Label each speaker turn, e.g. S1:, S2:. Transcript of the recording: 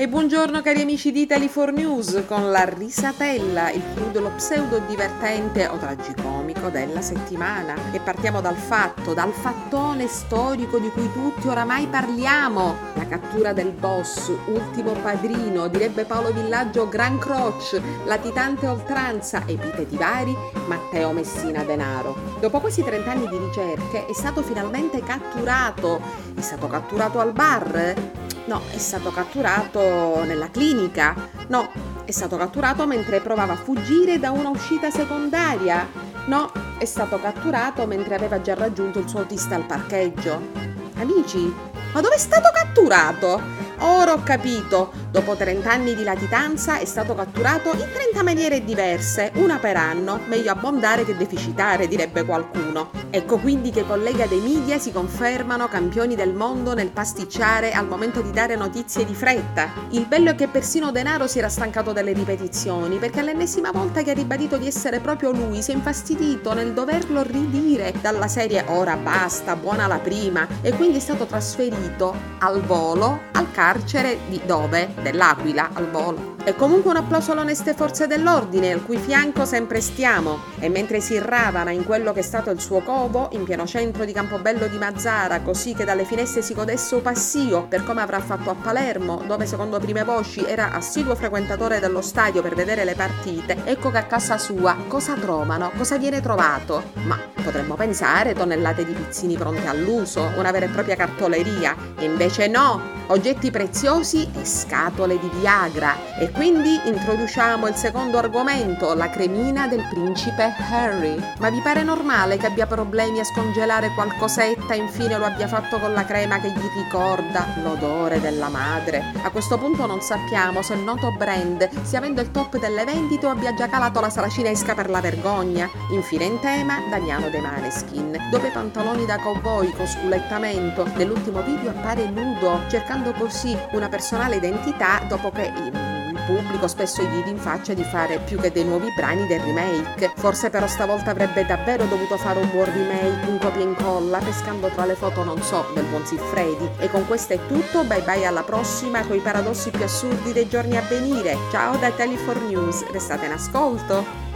S1: E buongiorno cari amici di Italy4 News con la risatella, il crudelo pseudo divertente o tragicomico della settimana. E partiamo dal fatto, dal fattone storico di cui tutti oramai parliamo. La cattura del boss, ultimo padrino, direbbe Paolo Villaggio Gran Croce, latitante oltranza, epiteti vari, Matteo Messina Denaro. Dopo quasi 30 anni di ricerche è stato finalmente catturato. È stato catturato al bar? No, è stato catturato nella clinica. No, è stato catturato mentre provava a fuggire da una uscita secondaria. No, è stato catturato mentre aveva già raggiunto il suo autista al parcheggio. Amici, ma dove è stato catturato? Ora ho capito, dopo 30 anni di latitanza è stato catturato in 30 maniere diverse, una per anno, meglio abbondare che deficitare, direbbe qualcuno. Ecco quindi che i colleghi dei media si confermano campioni del mondo nel pasticciare al momento di dare notizie di fretta. Il bello è che persino Denaro si era stancato delle ripetizioni, perché all'ennesima volta che ha ribadito di essere proprio lui si è infastidito nel doverlo ridire dalla serie ora basta, buona la prima, e quindi è stato trasferito al volo al carcere carcere di dove? Dell'Aquila al volo. E comunque un applauso alle oneste forze dell'ordine, al cui fianco sempre stiamo. E mentre si ravana in quello che è stato il suo covo, in pieno centro di Campobello di Mazzara, così che dalle finestre si godesse un passio, per come avrà fatto a Palermo, dove secondo prime voci era assiduo frequentatore dello stadio per vedere le partite, ecco che a casa sua cosa trovano, cosa viene trovato. Ma potremmo pensare tonnellate di pizzini pronti all'uso, una vera e propria cartoleria. E invece no, oggetti preziosi e scatole di Viagra. E quindi introduciamo il secondo argomento, la cremina del principe Harry. Ma vi pare normale che abbia problemi a scongelare qualcosetta e infine lo abbia fatto con la crema che gli ricorda l'odore della madre? A questo punto non sappiamo se il noto brand stia avendo il top delle vendite o abbia già calato la sala cinesca per la vergogna. Infine in tema, Damiano De Maneskin, dove i pantaloni da cowboy con sculettamento nell'ultimo video appare nudo, cercando dando così una personale identità dopo che il pubblico spesso gli rinfaccia di fare più che dei nuovi brani del remake. Forse però stavolta avrebbe davvero dovuto fare un buon remake, un copia e incolla, pescando tra le foto non so del buon Siffredi. E con questo è tutto, bye bye alla prossima con i paradossi più assurdi dei giorni a venire. Ciao da Tele4 News, restate in ascolto!